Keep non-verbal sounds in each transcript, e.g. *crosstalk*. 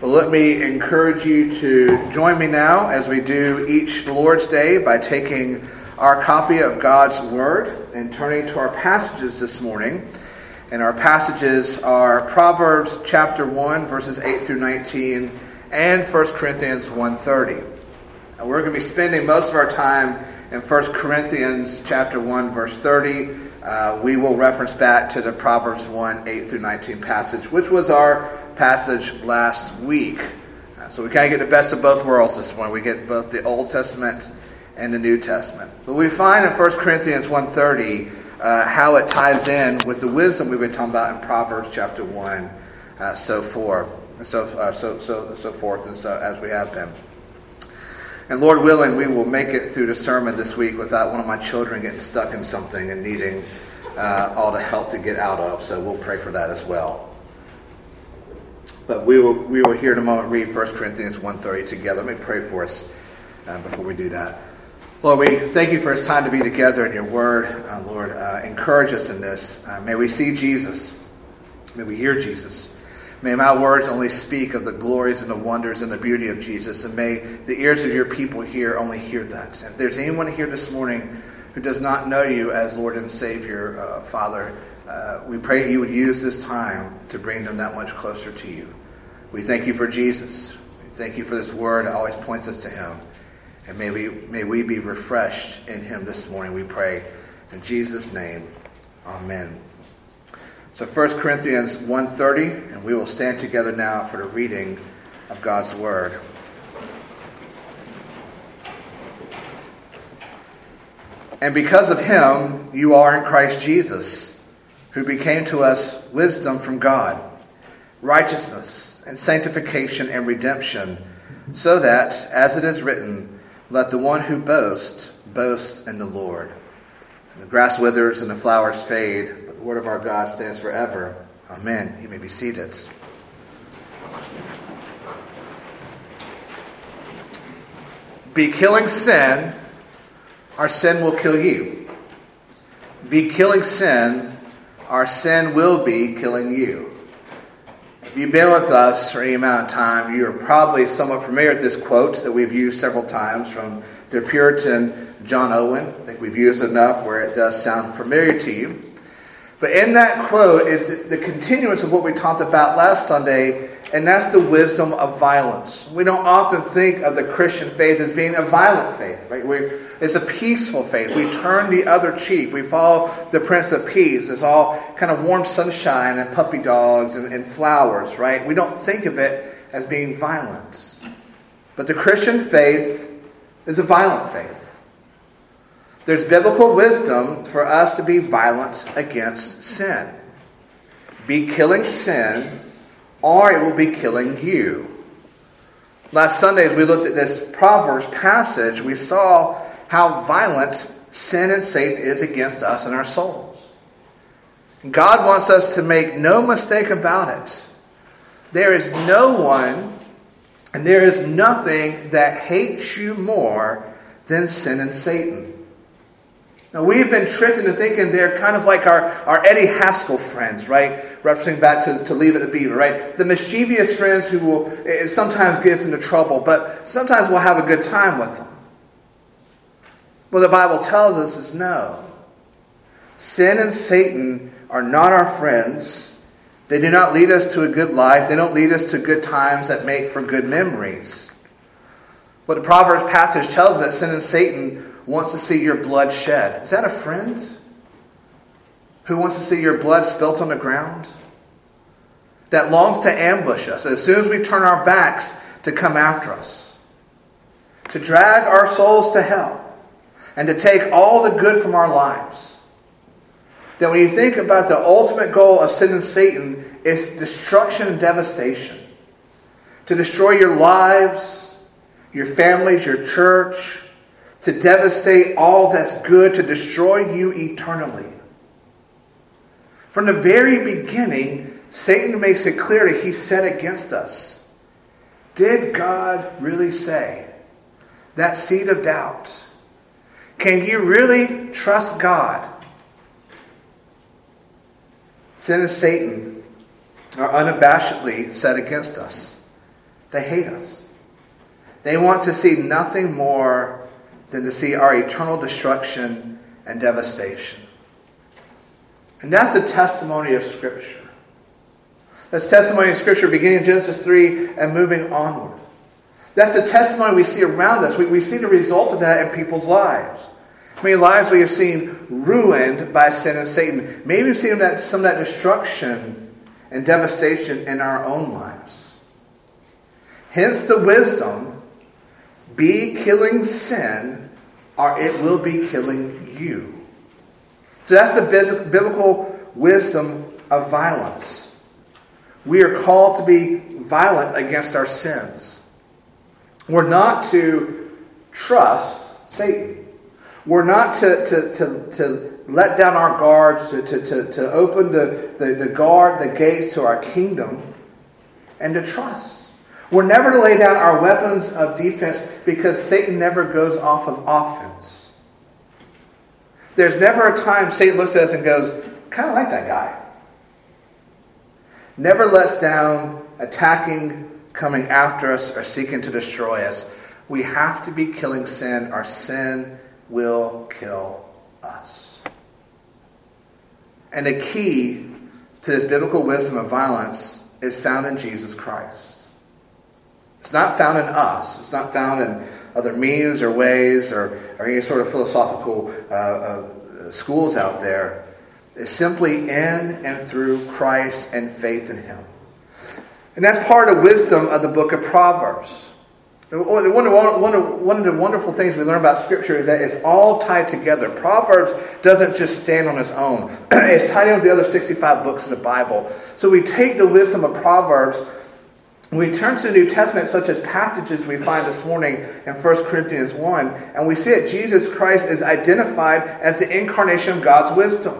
Well, let me encourage you to join me now as we do each Lord's Day by taking our copy of God's Word and turning to our passages this morning. And our passages are Proverbs chapter 1, verses 8 through 19, and 1 Corinthians 1.30. And we're going to be spending most of our time in 1 Corinthians chapter 1, verse 30. Uh, we will reference back to the Proverbs 1, 8 through 19 passage, which was our passage last week. Uh, so we kind of get the best of both worlds this morning. We get both the Old Testament and the New Testament. But we find in 1 Corinthians 1.30 uh, how it ties in with the wisdom we've been talking about in Proverbs chapter 1, uh, so forth, so, uh, so, so, so forth, and so as we have been. And Lord willing, we will make it through the sermon this week without one of my children getting stuck in something and needing uh, all the help to get out of. So we'll pray for that as well. But we will, we will here in a moment read 1 Corinthians 1.30 together. Let me pray for us uh, before we do that. Lord, we thank you for this time to be together in your word. Uh, Lord, uh, encourage us in this. Uh, may we see Jesus. May we hear Jesus. May my words only speak of the glories and the wonders and the beauty of Jesus. And may the ears of your people here only hear that. If there's anyone here this morning who does not know you as Lord and Savior, uh, Father, uh, we pray you would use this time to bring them that much closer to you. We thank you for Jesus. We thank you for this word that always points us to him. And may we, may we be refreshed in him this morning, we pray. In Jesus' name, amen. So 1 Corinthians 1.30, and we will stand together now for the reading of God's word. And because of him, you are in Christ Jesus, who became to us wisdom from God, righteousness, and sanctification and redemption, so that, as it is written, let the one who boasts boast in the Lord. the grass withers and the flowers fade, but the word of our God stands forever. Amen. You may be seated. Be killing sin, our sin will kill you. Be killing sin, our sin will be killing you. If you've been with us for any amount of time, you are probably somewhat familiar with this quote that we've used several times from the Puritan John Owen. I think we've used it enough where it does sound familiar to you. But in that quote is the continuance of what we talked about last Sunday and that's the wisdom of violence. We don't often think of the Christian faith as being a violent faith, right? We're, it's a peaceful faith. We turn the other cheek. We follow the Prince of Peace. It's all kind of warm sunshine and puppy dogs and, and flowers, right? We don't think of it as being violent. But the Christian faith is a violent faith. There's biblical wisdom for us to be violent against sin. Be killing sin or it will be killing you. Last Sunday, as we looked at this Proverbs passage, we saw how violent sin and Satan is against us and our souls. God wants us to make no mistake about it. There is no one and there is nothing that hates you more than sin and Satan. Now, we've been tricked into thinking they're kind of like our, our Eddie Haskell friends, right? Referencing back to, to Leave It to Beaver, right? The mischievous friends who will eh, sometimes get us into trouble, but sometimes we'll have a good time with them. What the Bible tells us is no. Sin and Satan are not our friends. They do not lead us to a good life. They don't lead us to good times that make for good memories. What the Proverbs passage tells us that sin and Satan wants to see your blood shed. Is that a friend? Who wants to see your blood spilt on the ground? That longs to ambush us as soon as we turn our backs to come after us. To drag our souls to hell. And to take all the good from our lives. That when you think about the ultimate goal of sin and Satan, it's destruction and devastation. To destroy your lives, your families, your church, to devastate all that's good, to destroy you eternally. From the very beginning, Satan makes it clear that he set against us. Did God really say? That seed of doubt. Can you really trust God? Sin and Satan are unabashedly set against us. They hate us. They want to see nothing more than to see our eternal destruction and devastation. And that's the testimony of Scripture. That's testimony of Scripture beginning in Genesis 3 and moving onward. That's the testimony we see around us. We, we see the result of that in people's lives. Many lives we have seen ruined by sin and Satan. Maybe we've seen that, some of that destruction and devastation in our own lives. Hence the wisdom be killing sin, or it will be killing you. So that's the biblical wisdom of violence. We are called to be violent against our sins. We're not to trust Satan. We're not to, to, to, to let down our guards, to, to, to, to open the, the, the guard, the gates to our kingdom, and to trust. We're never to lay down our weapons of defense because Satan never goes off of offense. There's never a time Satan looks at us and goes, kind of like that guy. Never lets down, attacking, coming after us, or seeking to destroy us. We have to be killing sin. Our sin will kill us. And the key to this biblical wisdom of violence is found in Jesus Christ. It's not found in us. It's not found in other means or ways or, or any sort of philosophical uh, uh, schools out there. It's simply in and through Christ and faith in Him. And that's part of wisdom of the book of Proverbs. One of, of, of the wonderful things we learn about Scripture is that it's all tied together. Proverbs doesn't just stand on its own, *clears throat* it's tied in with the other 65 books in the Bible. So we take the wisdom of Proverbs we turn to the New Testament, such as passages we find this morning in 1 Corinthians 1, and we see that Jesus Christ is identified as the incarnation of God's wisdom.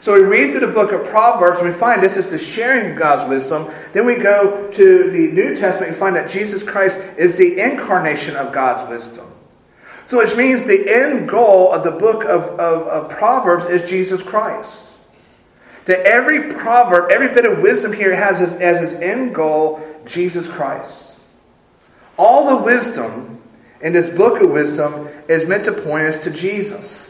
So we read through the book of Proverbs, and we find this is the sharing of God's wisdom. Then we go to the New Testament and find that Jesus Christ is the incarnation of God's wisdom. So which means the end goal of the book of, of, of Proverbs is Jesus Christ. That every proverb, every bit of wisdom here has as, as its end goal Jesus Christ. All the wisdom in this book of wisdom is meant to point us to Jesus.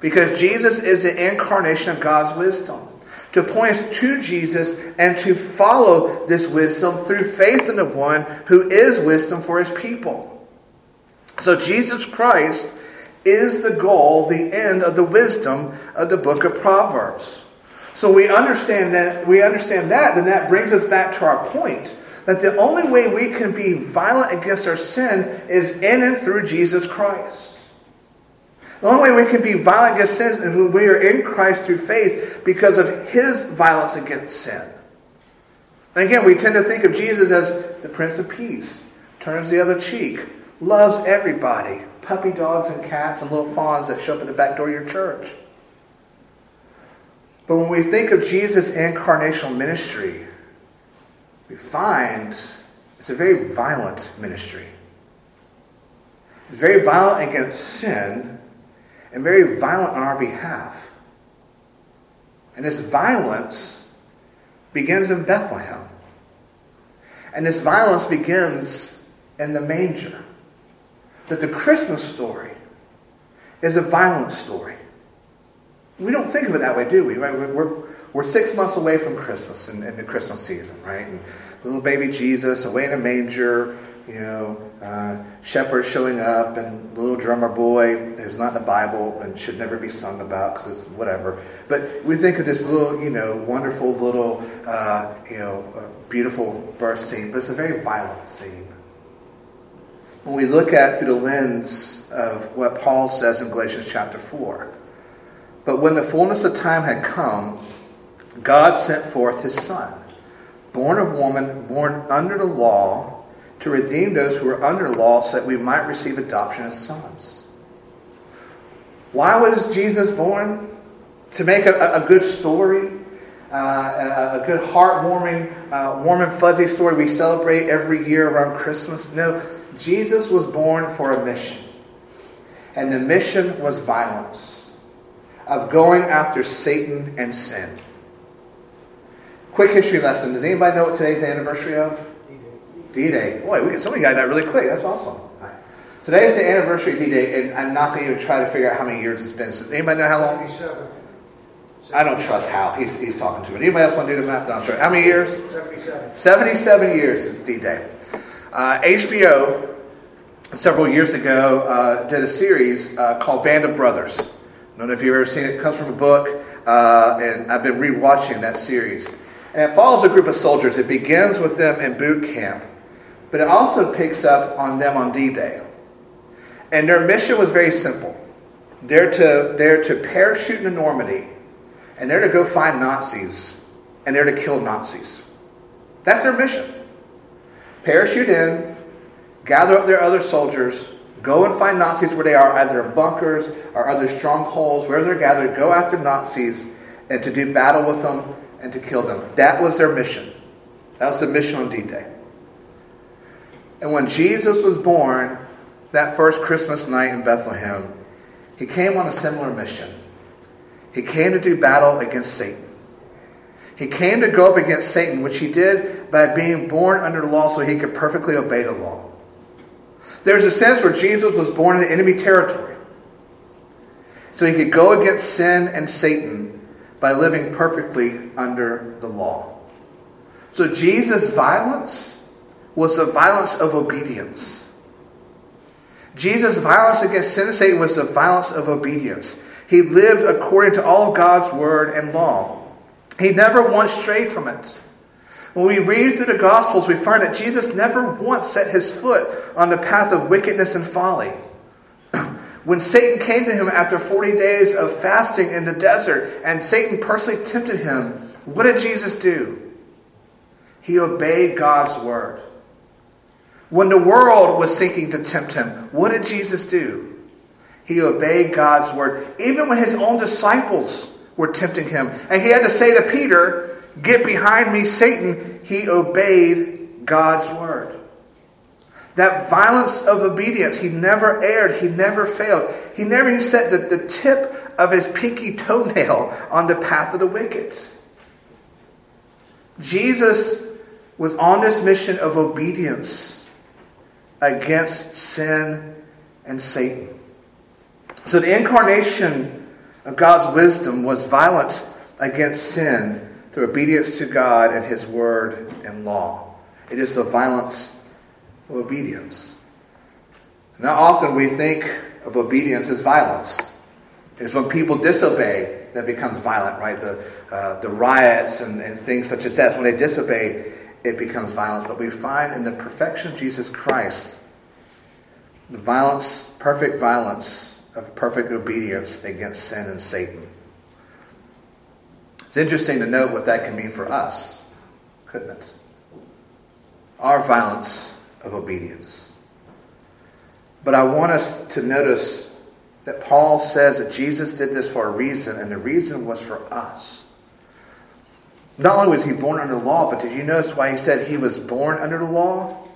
Because Jesus is the incarnation of God's wisdom. To point us to Jesus and to follow this wisdom through faith in the one who is wisdom for his people. So Jesus Christ is the goal, the end of the wisdom of the book of Proverbs. So we understand that we understand that, then that brings us back to our point that the only way we can be violent against our sin is in and through Jesus Christ. The only way we can be violent against sin is when we are in Christ through faith because of his violence against sin. And again, we tend to think of Jesus as the Prince of Peace, turns the other cheek, loves everybody, puppy dogs and cats and little fawns that show up at the back door of your church. But when we think of Jesus' incarnational ministry, we find it's a very violent ministry. It's very violent against sin and very violent on our behalf. And this violence begins in Bethlehem. And this violence begins in the manger. That the Christmas story is a violent story. We don't think of it that way, do we? Right? We're, we're six months away from Christmas and, in the Christmas season, right? And little baby Jesus away in a manger, you know, uh, shepherds showing up, and little drummer boy who's not in the Bible and should never be sung about because it's whatever. But we think of this little, you know, wonderful little, uh, you know, uh, beautiful birth scene, but it's a very violent scene. When we look at through the lens of what Paul says in Galatians chapter 4, but when the fullness of time had come, God sent forth his Son, born of woman, born under the law, to redeem those who were under law so that we might receive adoption as sons. Why was Jesus born? To make a, a good story, uh, a, a, good heartwarming, uh, warm and fuzzy story we celebrate every year around Christmas. No, Jesus was born for a mission. And the mission was violence, of going after Satan and sin. Quick history lesson. Does anybody know what today's anniversary of? D-Day. Boy, we get somebody got that really quick. That's awesome. Today is the anniversary of D-Day, and I'm not going to even try to figure out how many years it's been. Since, anybody know how long? 77. I don't trust Hal. He's, he's talking to me. Anybody else want to do the math? No, I'm sure. How many years? 77. 77 years since D-Day. Uh, HBO, several years ago, uh, did a series uh, called Band of Brothers. I don't know if you've ever seen it. It comes from a book, uh, and I've been rewatching that series. And it follows a group of soldiers. It begins with them in boot camp, but it also picks up on them on D-Day. And their mission was very simple. They're to, they're to parachute into Normandy, and they're to go find Nazis, and they're to kill Nazis. That's their mission. Parachute in, gather up their other soldiers, go and find Nazis where they are, either in bunkers or other strongholds, wherever they're gathered, go after Nazis and to do battle with them and to kill them. That was their mission. That was the mission on D Day. And when Jesus was born, that first Christmas night in Bethlehem, he came on a similar mission. He came to do battle against Satan. He came to go up against Satan, which he did by being born under the law so he could perfectly obey the law. There's a sense where Jesus was born in enemy territory. So he could go against sin and Satan by living perfectly under the law. So Jesus' violence was the violence of obedience. Jesus' violence against sin and Satan was the violence of obedience. He lived according to all God's word and law. He never once strayed from it. When we read through the Gospels, we find that Jesus never once set his foot on the path of wickedness and folly. *clears throat* when Satan came to him after 40 days of fasting in the desert and Satan personally tempted him, what did Jesus do? He obeyed God's word. When the world was seeking to tempt him, what did Jesus do? He obeyed God's word. Even when his own disciples were tempting him, and he had to say to Peter, Get behind me, Satan, he obeyed God's word. That violence of obedience, he never erred, he never failed. He never even set the, the tip of his pinky toenail on the path of the wicked. Jesus was on this mission of obedience against sin and Satan. So the incarnation of God's wisdom was violent against sin through obedience to God and His word and law. It is the violence of obedience. Now, often we think of obedience as violence. It's when people disobey that becomes violent, right? The, uh, the riots and, and things such as that. When they disobey, it becomes violence. But we find in the perfection of Jesus Christ the violence, perfect violence of perfect obedience against sin and Satan. It's interesting to note what that can mean for us, couldn't it? Our violence of obedience. But I want us to notice that Paul says that Jesus did this for a reason, and the reason was for us. Not only was he born under the law, but did you notice why he said he was born under the law?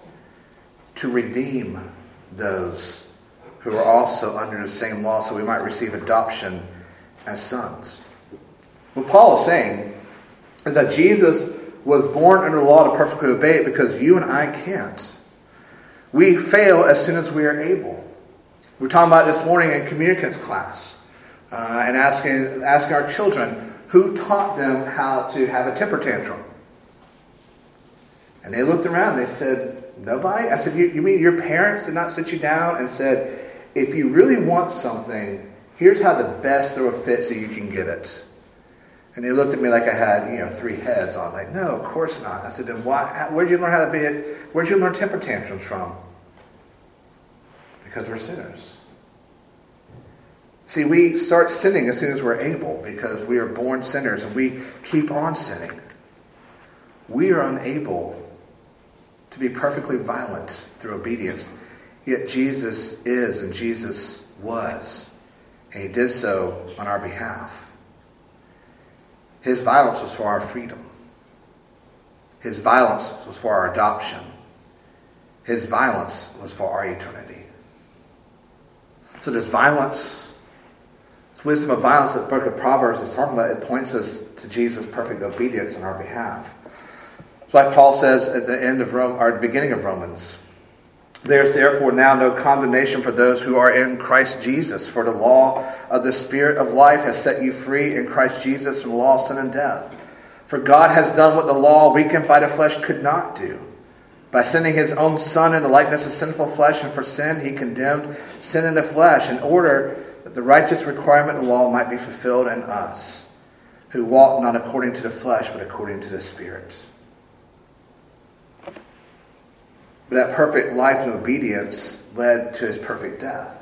To redeem those who are also under the same law so we might receive adoption as sons. What Paul is saying is that Jesus was born under law to perfectly obey it because you and I can't. We fail as soon as we are able. We are talking about this morning in communicants class uh, and asking, asking our children who taught them how to have a temper tantrum. And they looked around they said, Nobody? I said, you, you mean your parents did not sit you down and said, if you really want something, here's how to best throw a fit so you can get it. And they looked at me like I had, you know, three heads on. Like, no, of course not. I said, then why? Where'd you learn how to be? It? Where'd you learn temper tantrums from? Because we're sinners. See, we start sinning as soon as we're able because we are born sinners and we keep on sinning. We are unable to be perfectly violent through obedience. Yet Jesus is and Jesus was. And he did so on our behalf. His violence was for our freedom. His violence was for our adoption. His violence was for our eternity. So this violence, wisdom of violence that the book of Proverbs is talking about, it points us to Jesus' perfect obedience on our behalf. It's like Paul says at the end of Rome, or the beginning of Romans. There's therefore now no condemnation for those who are in Christ Jesus, for the law of the Spirit of life has set you free in Christ Jesus from law, sin, and death. For God has done what the law, weakened by the flesh, could not do. By sending his own Son in the likeness of sinful flesh, and for sin he condemned sin in the flesh, in order that the righteous requirement of the law might be fulfilled in us, who walk not according to the flesh, but according to the Spirit. But that perfect life and obedience led to his perfect death.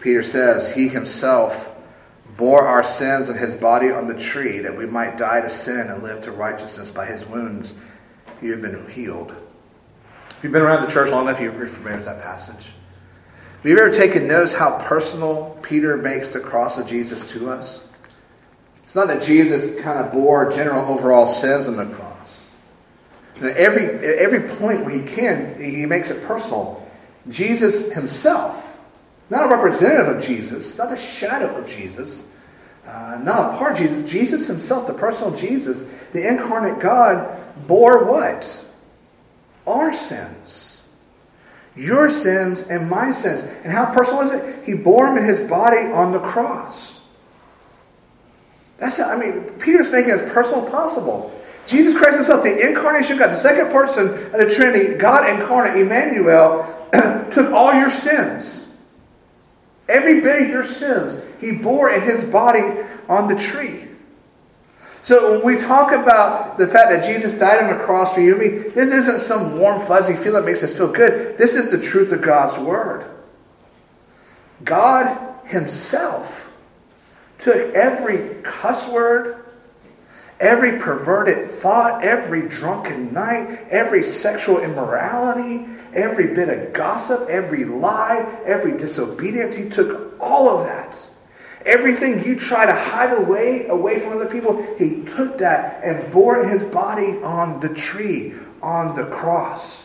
Peter says, He himself bore our sins in his body on the tree, that we might die to sin and live to righteousness. By his wounds, you have been healed. If you've been around the church long enough, you're familiar with that passage. Have you ever taken notice how personal Peter makes the cross of Jesus to us? It's not that Jesus kind of bore general overall sins on the cross. Every, every point where he can, he makes it personal. Jesus himself, not a representative of Jesus, not a shadow of Jesus, uh, not a part of Jesus, Jesus himself, the personal Jesus, the incarnate God, bore what? Our sins. Your sins and my sins. And how personal is it? He bore them in his body on the cross. That's, I mean, Peter's making it as personal as possible. Jesus Christ himself, the incarnation of God, the second person of the Trinity, God incarnate, Emmanuel, *clears throat* took all your sins. Every bit of your sins, he bore in his body on the tree. So when we talk about the fact that Jesus died on the cross for you and me, this isn't some warm, fuzzy feel that makes us feel good. This is the truth of God's word. God himself took every cuss word, every perverted thought, every drunken night, every sexual immorality, every bit of gossip, every lie, every disobedience. He took all of that. Everything you try to hide away, away from other people, he took that and bore his body on the tree, on the cross.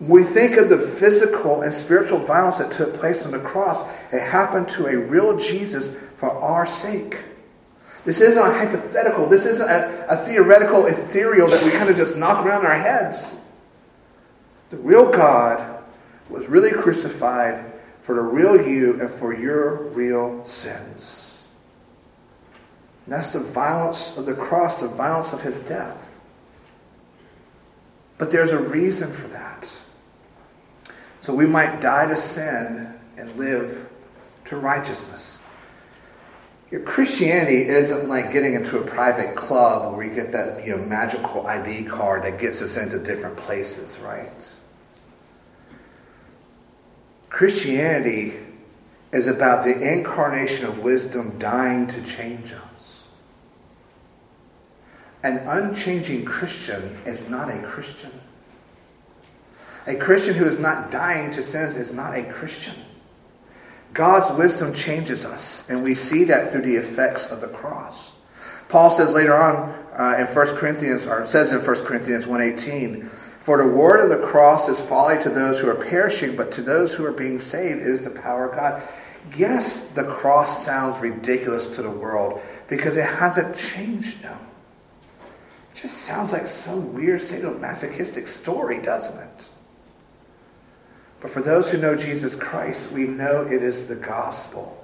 we think of the physical and spiritual violence that took place on the cross, it happened to a real Jesus for our sake. This isn't a hypothetical. This isn't a, a theoretical, ethereal that we kind of just knock around our heads. The real God was really crucified for the real you and for your real sins. And that's the violence of the cross, the violence of his death. But there's a reason for that. So we might die to sin and live to righteousness. Your Christianity isn't like getting into a private club where you get that you know, magical ID card that gets us into different places, right? Christianity is about the incarnation of wisdom dying to change us. An unchanging Christian is not a Christian. A Christian who is not dying to sins is not a Christian. God's wisdom changes us, and we see that through the effects of the cross. Paul says later on uh, in 1 Corinthians, or says in 1 Corinthians 1.18, For the word of the cross is folly to those who are perishing, but to those who are being saved is the power of God. Yes, the cross sounds ridiculous to the world because it hasn't changed them. It just sounds like some weird sadomasochistic story, doesn't it? But for those who know Jesus Christ, we know it is the gospel.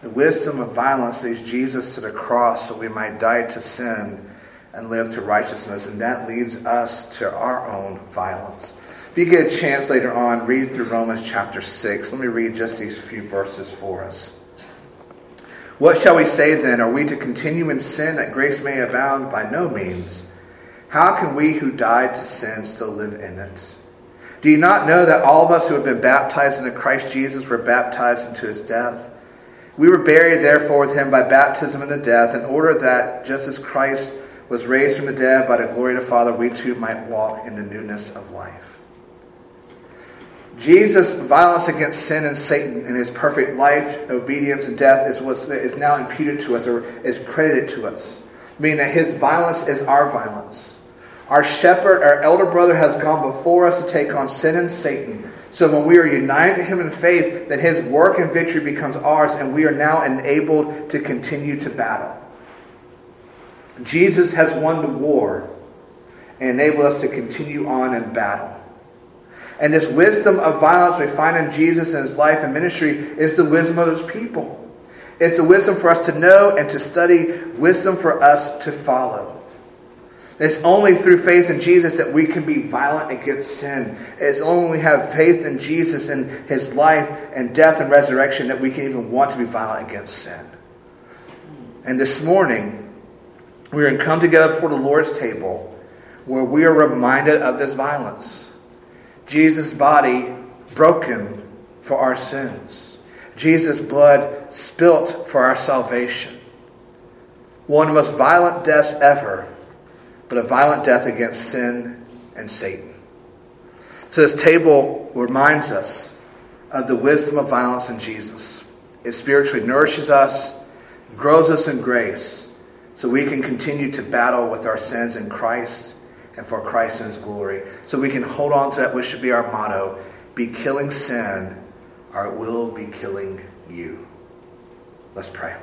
The wisdom of violence leads Jesus to the cross so we might die to sin and live to righteousness. And that leads us to our own violence. If you get a chance later on, read through Romans chapter 6. Let me read just these few verses for us. What shall we say then? Are we to continue in sin that grace may abound? By no means. How can we who died to sin still live in it? Do you not know that all of us who have been baptized into Christ Jesus were baptized into his death? We were buried, therefore, with him by baptism into death, in order that, just as Christ was raised from the dead by the glory of the Father, we too might walk in the newness of life. Jesus' violence against sin and Satan in his perfect life, obedience, and death is, what is now imputed to us or is credited to us, meaning that his violence is our violence. Our shepherd, our elder brother, has gone before us to take on sin and Satan, So when we are united to Him in faith, then His work and victory becomes ours, and we are now enabled to continue to battle. Jesus has won the war and enabled us to continue on in battle. And this wisdom of violence we find in Jesus and his life and ministry is the wisdom of his people. It's the wisdom for us to know and to study, wisdom for us to follow. It's only through faith in Jesus that we can be violent against sin. It's only when we have faith in Jesus and his life and death and resurrection that we can even want to be violent against sin. And this morning, we are to come together before the Lord's table where we are reminded of this violence. Jesus' body broken for our sins. Jesus' blood spilt for our salvation. One of the most violent deaths ever, but a violent death against sin and Satan. So this table reminds us of the wisdom of violence in Jesus. It spiritually nourishes us, grows us in grace, so we can continue to battle with our sins in Christ and for Christ and His glory. So we can hold on to that which should be our motto be killing sin, or it will be killing you. Let's pray.